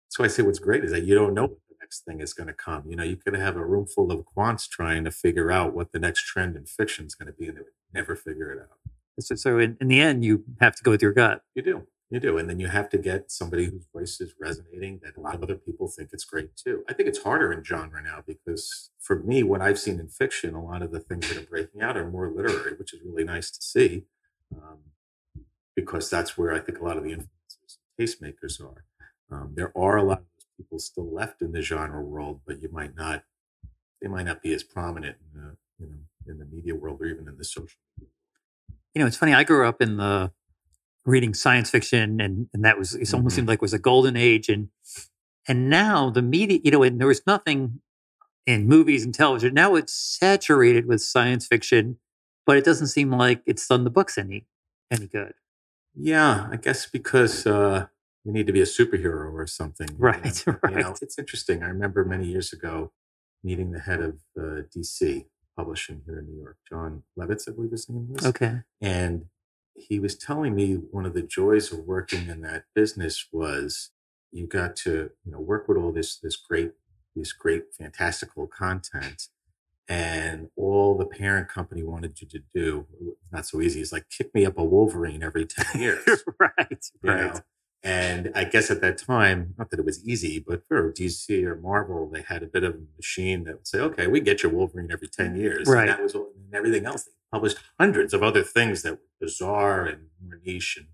So I say, what's great is that you don't know next thing is going to come. You know, you could have a room full of quants trying to figure out what the next trend in fiction is going to be, and they would never figure it out. So, so in, in the end, you have to go with your gut. You do. You do. And then you have to get somebody whose voice is resonating that a lot of other people think it's great too. I think it's harder in genre now because for me, what I've seen in fiction, a lot of the things that are breaking out are more literary, which is really nice to see um, because that's where I think a lot of the influencers tastemakers are. Um, there are a lot of people still left in the genre world, but you might not, they might not be as prominent in the, you know, in the media world or even in the social. You know, it's funny. I grew up in the reading science fiction, and and that was it almost mm-hmm. seemed like it was a golden age, and and now the media, you know, and there was nothing in movies and television. Now it's saturated with science fiction, but it doesn't seem like it's done the books any any good. Yeah, I guess because uh, you need to be a superhero or something. Right, you right. know, it's interesting. I remember many years ago meeting the head of uh, DC publishing here in New York, John Lovitz, I believe his name was. Okay. And he was telling me one of the joys of working in that business was you got to you know work with all this this great this great fantastical content and all the parent company wanted you to do not so easy it's like kick me up a wolverine every 10 years right right know? And I guess at that time, not that it was easy, but for DC or Marvel, they had a bit of a machine that would say, okay, we get your Wolverine every 10 mm, years. Right. And that was and everything else. They published hundreds of other things that were bizarre and more niche. And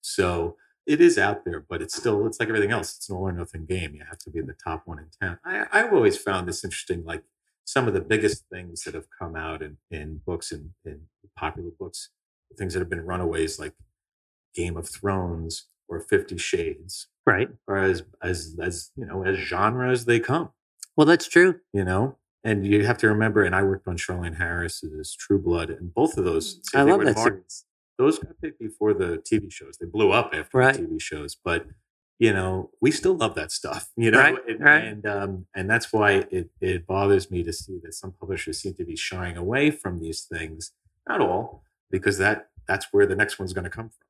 so it is out there, but it's still, it's like everything else. It's an all or nothing game. You have to be in the top one in town. I, I've always found this interesting. Like some of the biggest things that have come out in, in books and in, in popular books, things that have been runaways like Game of Thrones or Fifty Shades, right? Or as as as you know as genre as they come. Well, that's true. You know, and you have to remember. And I worked on Charlaine Harris's True Blood, and both of those. I love that series. Those got picked before the TV shows. They blew up after right. the TV shows, but you know, we still love that stuff, you know, right, and, right. and, um, and that's why it, it bothers me to see that some publishers seem to be shying away from these things. Not all, because that that's where the next one's going to come from.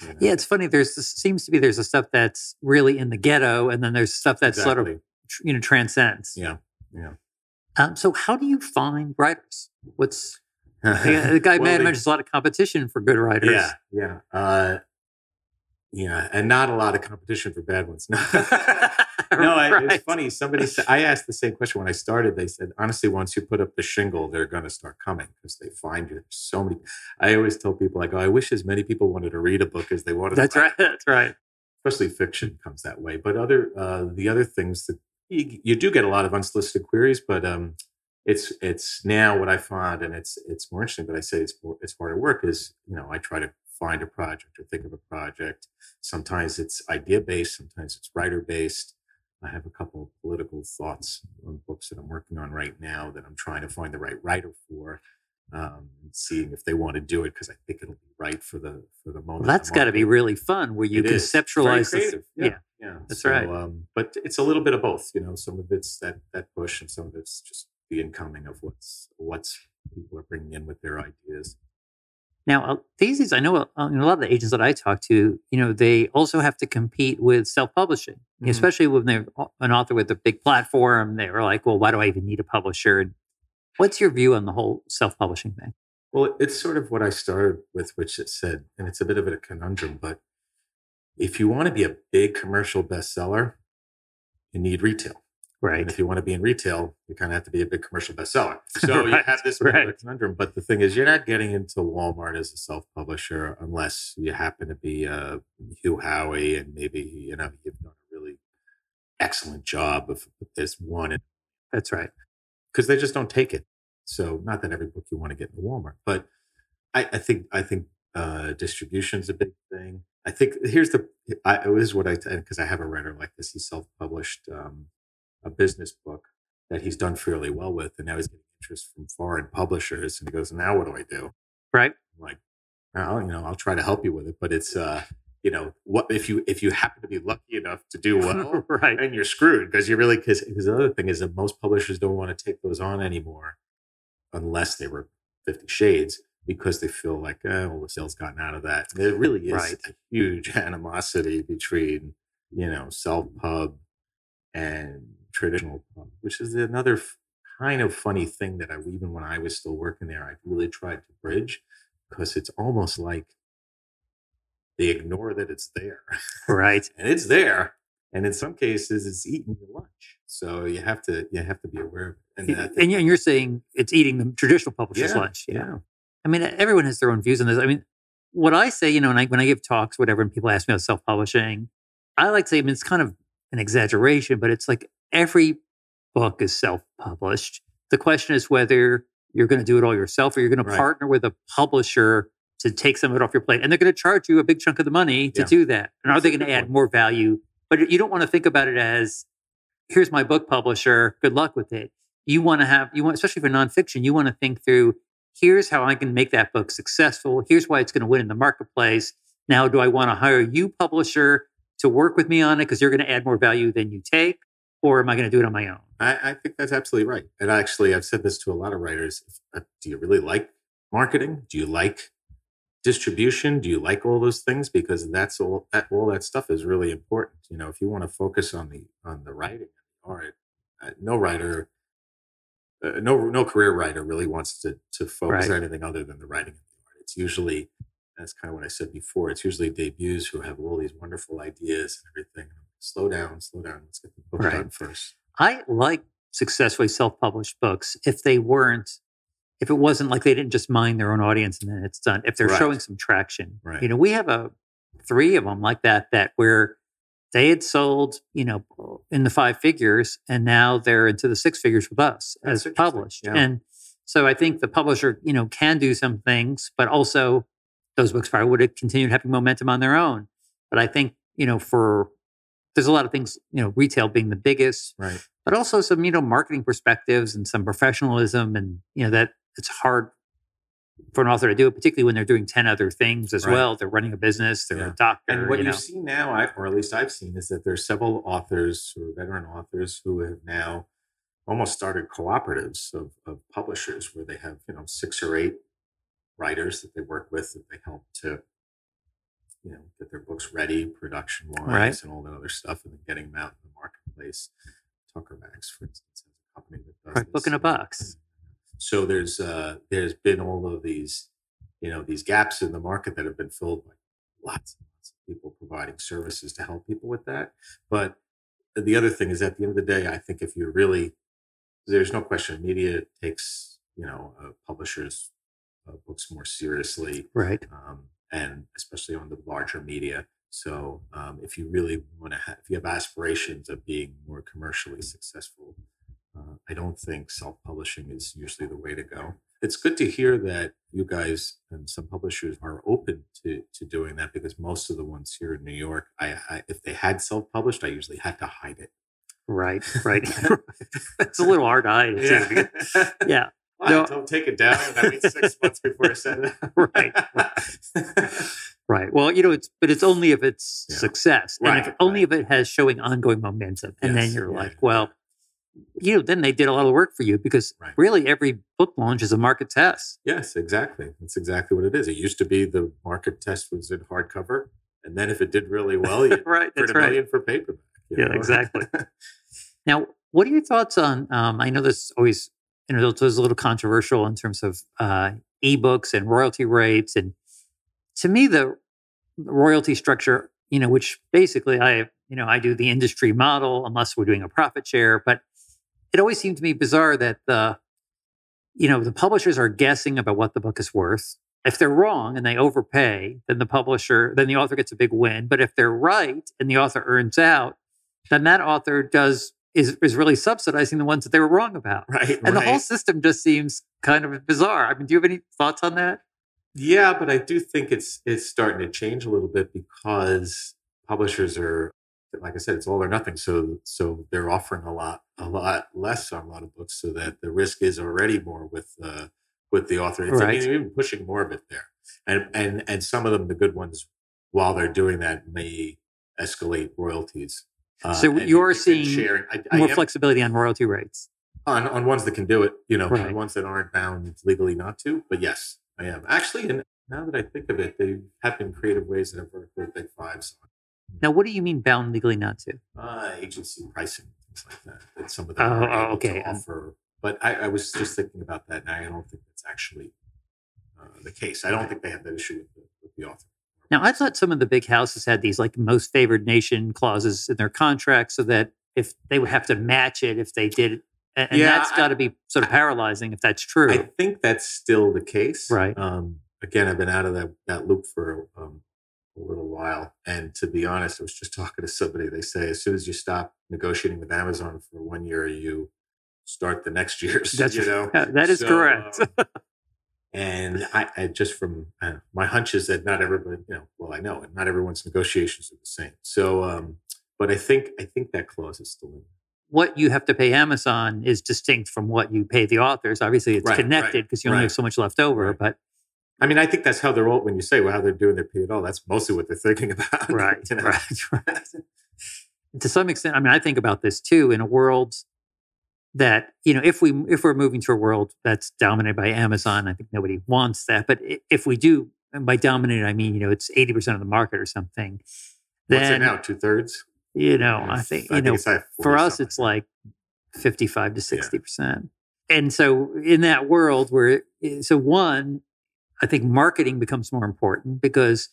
You know? Yeah, it's funny. There's this, seems to be there's a stuff that's really in the ghetto, and then there's stuff that's sort of you know transcends. yeah, yeah. Um, so how do you find writers? What's the guy Well, man mentions a lot of competition for good writers. Yeah, yeah, uh, yeah, and not a lot of competition for bad ones. No, no, Right. it's funny. Somebody said I asked the same question when I started. They said honestly, once you put up the shingle, they're going to start coming because they find you. There's so many. I always tell people like, oh, I wish as many people wanted to read a book as they wanted. That's right. That's right. Especially fiction comes that way. But other uh, the other things that you, you do get a lot of unsolicited queries, but um, it's it's now what I find, and it's it's more interesting. But I say it's more, it's harder work. Is you know I try to find a project or think of a project. Sometimes it's idea based. Sometimes it's writer based. I have a couple of political thoughts on books that I'm working on right now that I'm trying to find the right writer for, um, seeing if they want to do it because I think it'll be right for the for the moment. Well, that's got to be really fun where you It is. It's very conceptualize creative. Yeah. yeah, That's So, right. Um, but it's a little bit of both. You know, some of it's that that push, and some of it's just the incoming of what's what's people are bringing in with their ideas. Now, uh, these I know uh, a lot of the agents that I talk to, you know, they also have to compete with self-publishing, Mhm. especially when they're an author with a big platform. They're like, well, why do I even need a publisher? And what's your view on the whole self-publishing thing? Well, it's sort of what I started with, which it said, and it's a bit of a conundrum, but if you want to be a big commercial bestseller, you need retail. And Right. if you want to be in retail, you kind of have to be a big commercial bestseller. So you have this right. conundrum. But the thing is, you're not getting into Walmart as a self-publisher unless you happen to be uh, Hugh Howey and maybe you know you've done a really excellent job of this one, That's right. because they just don't take it. So not that every book you want to get in Walmart, but I, I think I think uh, distribution is a big thing. I think here's the I, it is what I because I have a writer like this. He self-published um, a business book that he's done fairly well with, and now he's getting interest from foreign publishers. And he goes, "Now what do I do?" Right. I'm like, "Well, you know, I'll try to help you with it, but it's uh, you know, what if you if you happen to be lucky enough to do well, right. and you're screwed because you really because the other thing is that most publishers don't want to take those on anymore unless they were Fifty Shades because they feel like oh well the sales gotten out of that. There really is Right. a huge animosity between you know self pub and traditional pub, which is another f- kind of funny thing that I even when I was still working there I really tried to bridge because it's almost like they ignore that it's there Right. and it's there and in some cases it's eating your lunch so you have to you have to be aware of it and, And, and you're saying it's eating the traditional publisher's Yeah, lunch. yeah I mean, everyone has their own views on this. I mean, what I say, you know, and I, when I give talks, whatever, and people ask me about self publishing, I like to say, I mean, it's kind of an exaggeration, but it's like every book is self published. The question is whether you're going to do it all yourself or you're going to partner with a publisher to take some of it off your plate. And they're going to charge you a big chunk of the money to Yeah. do that. And are That's they going to add point. more value? But you don't want to think about it as here's my book publisher, good luck with it. You want to have, you want, especially for nonfiction, you want to think through here's how I can make that book successful. Here's why it's going to win in the marketplace. Now, do I want to hire you, publisher, to work with me on it because you're going to add more value than you take? Or am I going to do it on my own? I, I think that's absolutely right. And actually i've said this to a lot of writers uh, do you really like marketing? Do you like distribution? Do you like all those things? Because that's all that all that stuff is really important you know if you want to focus on the on the writing the art uh, no writer uh, no no career writer really wants to to focus Right. on anything other than the writing and the art. It's usually that's kind of what i said before it's usually debuts who have all these wonderful ideas and everything slow down slow down let's get the book Right. done first I like successfully self published books if they weren't, if it wasn't like they didn't just mind their own audience and then it's done, if they're Right. showing some traction. Right. You know, we have a three of them like that, that where they had sold, you know, in the five figures and now they're into the six figures with us That's as published. Yeah. And so I think the publisher, you know, can do some things, but also those books probably would have continued having momentum on their own. But I think, you know, for there's a lot of things, you know, retail being the biggest, right but also some, you know, marketing perspectives and some professionalism and, you know, that it's hard for an author to do it, particularly when they're doing 10 other things as Right. well. They're running a business, they're Yeah. a doctor. And what you know. see now, I, or at least I've seen, is that there's several authors or veteran authors who have now almost started cooperatives of, of publishers where they have, you know, six or eight writers that they work with that they help to you know, get their books ready production wise Right. and all that other stuff, and then getting them out in the marketplace. Tucker Max, for instance, is a company that does Right, book in a box. So there's uh, there's been all of these, you know, these gaps in the market that have been filled by lots and lots of people providing services to help people with that. But the other thing is, at the end of the day, I think if you're really, there's no question, media takes you know uh, publishers' uh, books more seriously Right. um, and especially on the larger media. So um, if you really want to have, if you have aspirations of being more commercially successful, uh, I don't think self-publishing is usually the way to go. It's good to hear that you guys and some publishers are open to to doing that because most of the ones here in New York, I, I if they had self-published, I usually had to hide it. Right. Right. it's a little hard to hide. it, too, because- Yeah. Yeah. No. Don't take it down. I mean, six months before I said it. Right. Right. Well, you know, it's but it's only if it's Yeah. success, and if Right, only if it has showing ongoing momentum, and then you're like, well, you know, then they did a lot of work for you because Right. really every book launch is a market test. Yes, exactly. That's exactly what it is. It used to be the market test was in hardcover, and then if it did really well, you right. print a right. million for paperback. you Yeah, know? exactly. Now, what are your thoughts on? Um, I know this always know this is a little controversial in terms of uh, ebooks and royalty rates, and to me, the royalty structure, you know, which basically I you know I do the industry model unless we're doing a profit share, but it always seemed to me bizarre that the you know the publishers are guessing about what the book is worth. If they're wrong and they overpay, then the publisher, then the author gets a big win. But if they're right and the author earns out, then that author does is is really subsidizing the ones that they were wrong about. right. And the whole system just seems kind of bizarre. I mean, do you have any thoughts on that? Yeah, but I do think it's it's starting to change a little bit because publishers are, like I said, it's all or nothing. So so they're offering a lot a lot less on a lot of books, so that the risk is already more with uh, with the author. It's Right. like even pushing more of it there, and and and some of them, the good ones, while they're doing that, may escalate royalties. Uh, So you're seeing sharing. I, I More am- flexibility on royalty rates. on on ones that can do it, you know, Right. on ones that aren't bound legally not to. But yes, I am actually. And now that I think of it, they have been creative ways that have worked with Big Fives Now, what do you mean bound legally not to? uh, agency pricing, things like that. That some of them Oh, are oh, able okay. to offer. But I, I was just thinking about that, and I don't think that's actually uh, the case. I don't think they have that issue with the, with the author. Now, I thought some of the big houses had these like most favored nation clauses in their contracts so that if they would have to match it if they did it. And, and Yeah, that's got to be sort of paralyzing if that's true. I think that's still the case. Right. Um, again, I've been out of that, that loop for um, a little while. And to be honest, I was just talking to somebody. They say as soon as you stop negotiating with Amazon for one year, you start the next year's. That's you know. yeah, that is So, correct. um, and I, I just from uh, my hunch is that not everybody, you know, well, I know it. Not everyone's negotiations are the same. So, um, but I think I think that clause is still in. what you have to pay Amazon is distinct from what you pay the authors. Obviously, it's Right, connected right, because you only right. have so much left over. Right. But I mean, I think that's how they're all. When you say well, how they're doing their P and L, that's mostly what they're thinking about. right, you know? right, right. to some extent, I mean, I think about this too in a world that you know, if we if we're moving to a world that's dominated by Amazon, I think nobody wants that. But if we do, and by dominated, I mean you know it's eighty percent of the market or something. What's it now? Two thirds. you know, I think you know for 40 us it's like 55 to 60 percent and so in that world where so one i think marketing becomes more important because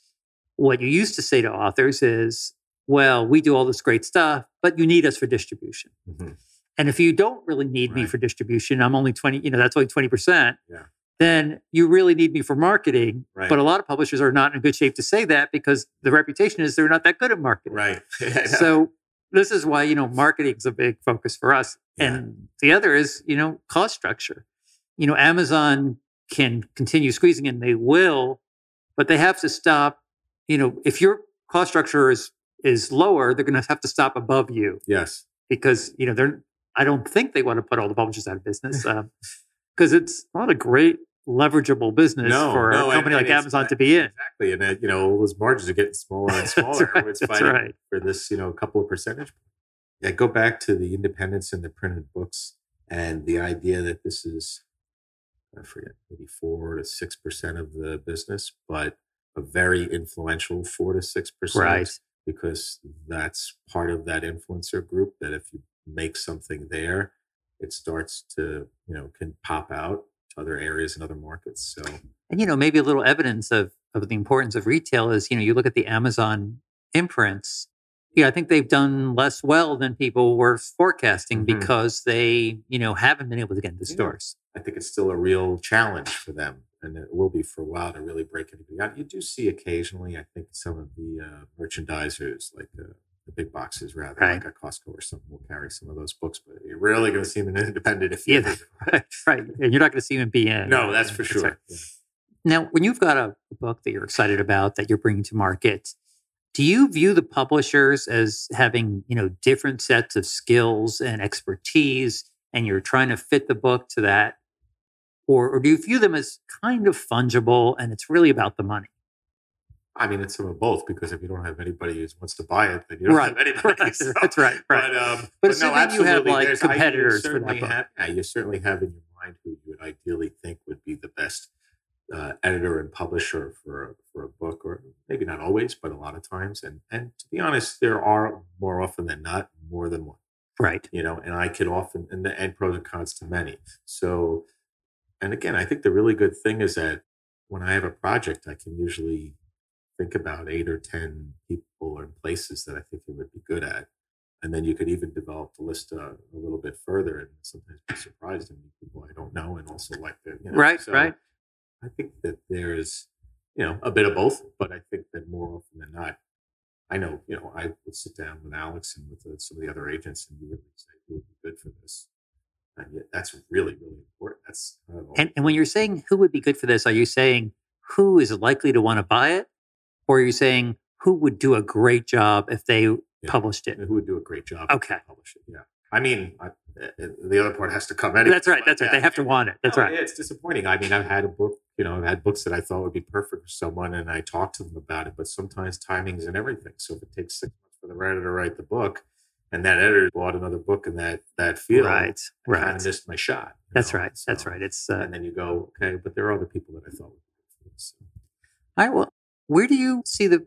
what you used to say to authors is well we do all this great stuff but you need us for distribution Mhm. And if you don't really need me for distribution i'm only 20 you know that's only 20 percent Yeah. then you really need me for marketing Right. but a lot of publishers are not in good shape to say that because the reputation is they're not that good at marketing right. so this is why you know marketing is a big focus for us Yeah. and the other is you know cost structure you know amazon can continue squeezing and they will but they have to stop you know if your cost structure is is lower they're going to have to stop above you yes. because you know they're i don't think they want to put all the publishers out of business because it's not a great leverageable business No, for no, a company and like it's- amazon to be in Exactly, and uh, you know, all those margins are getting smaller and smaller. right, It's that's right. for this, you know, a couple of percentage. Points. Yeah, go back to the independence and the printed books and the idea that this is, I forget, maybe four to six percent of the business, but a very influential four to six percent. Right. Because that's part of that influencer group that if you make something there, it starts to, you know, can pop out to other areas and other markets. So And you know, maybe a little evidence of of the importance of retail is, you know, you look at the Amazon imprints. Yeah, I think they've done less well than people were forecasting Mhm. because they, you know, haven't been able to get into Yeah. stores. I think it's still a real challenge for them, and it will be for a while to really break anything out. You do see occasionally, I think, some of the uh, merchandisers, like the, the big boxes, rather Right. like a Costco or something, will carry some of those books. But you're rarely going to see them in independent if Yeah, you. right, right. And you're not going to see them be in. no, that's for sure. right. Yeah. Now, when you've got a book that you're excited about that you're bringing to market, do you view the publishers as having, you know, different sets of skills and expertise and you're trying to fit the book to that? Or, or do you view them as kind of fungible and it's really about the money? I mean, it's some of both because if you don't have anybody who wants to buy it, then you don't Right, have anybody. right, so- that's right, right. But, um, But no, assuming you have, like, there's- I- you competitors for that certainly book. have- yeah, you certainly have in your mind who you would ideally think would be the best uh, editor and publisher for a, for a book, or maybe not always, but a lot of times. And and to be honest, there are more often than not more than one. Right. You know, and I could often and the and pros and cons to many. So, and again, I think the really good thing is that when I have a project, I can usually think about eight or ten people and places that I think it would be good at. And then you could even develop the list uh, a little bit further and sometimes be surprised and meet people I don't know and also like the you know, Right, so right. I think that there's, you know, a bit of both, but I think that more often than not, I know, you know, I would sit down with Alex and with uh, some of the other agents and really say who would be good for this. And yet that's really, really important. That's kind of And, and when you're saying who would be good for this, are you saying who is likely to want to buy it? Or are you saying who would do a great job if they published it? who would do a great job. if Okay. they Publish it. Yeah. I mean, I, uh, the other part has to come anyway. That's right. That's right. yeah. They have to want it. That's No, right. yeah, it's disappointing. I mean, I've had a book, you know, I've had books that I thought would be perfect for someone and I talked to them about it, but sometimes timings and everything. So if it takes six months for the writer to write the book and that editor bought another book in that that field, Right. I kind Right. of missed my shot. That's know? right. That's right. It's uh, And then you go, okay, but there are other people that I thought would be good for this. all right. Well, where do you see the,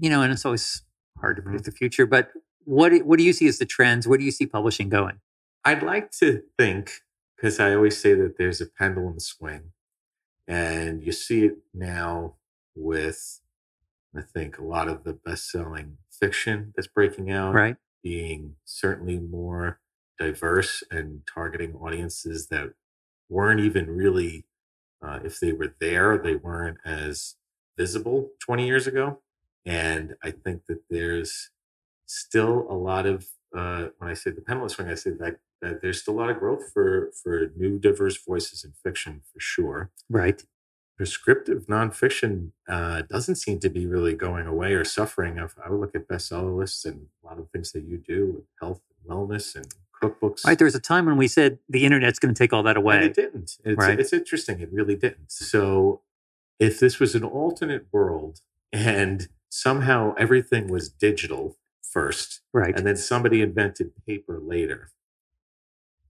you know, and it's always hard to predict the future, but what do- what do you see as the trends? Where do you see publishing going? I'd like to think, because I always say that there's a pendulum swing, and you see it now with, I think, a lot of the best selling fiction that's breaking out, Right. being certainly more diverse and targeting audiences that weren't even really, uh, if they were there, they weren't as visible 20 years ago. And I think that there's still a lot of, uh, when I say the pendulum swing, I say that, that there's still a lot of growth for, for new diverse voices in fiction for sure Right. prescriptive nonfiction uh, doesn't seem to be really going away or suffering. If I would look at bestseller lists and a lot of things that you do with health and wellness and cookbooks. Right. There was a time when we said the internet's going to take all that and away. it didn't. It's, Right. it's interesting. It really didn't. So if this was an alternate world and somehow everything was digital first, Right. and then somebody invented paper later.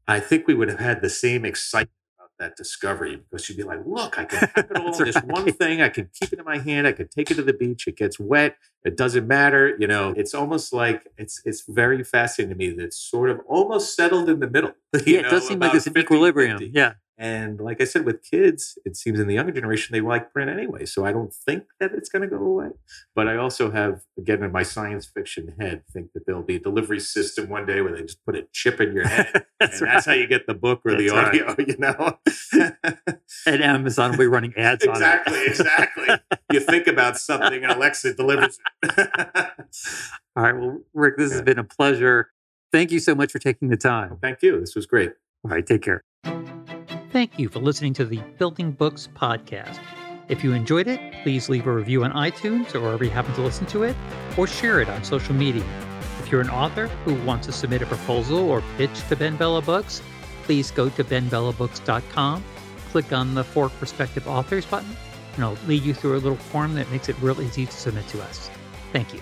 I think we would have had the same excitement about that discovery because you'd be like, look, I can have it all in this one thing. I can keep it in my hand. I can take it to the beach. It gets wet. It doesn't matter. You know, it's almost like it's it's very fascinating to me that it's sort of almost settled in the middle. yeah, it does seem like it's an 50-50. equilibrium. Yeah. And like I said, with kids, it seems in the younger generation, they like print anyway. So I don't think that it's going to go away. But I also have, again, in my science fiction head, think that there'll be a delivery system one day where they just put a chip in your head. that's and that's how you get the book or the That's right. audio, you know? And Amazon will be running ads exactly, on it. exactly. You think about something and Alexa delivers it. All right. Well, Rick, this has been a pleasure. Thank you so much for taking the time. Thank you. This was great. All right. Take care. Thank you for listening to the Building Books podcast. If you enjoyed it, please leave a review on iTunes or wherever you happen to listen to it, or share it on social media. If you're an author who wants to submit a proposal or pitch to BenBella Books, please go to benbellabooks.com, click on the For Prospective Authors button, and I'll lead you through a little form that makes it real easy to submit to us. Thank you.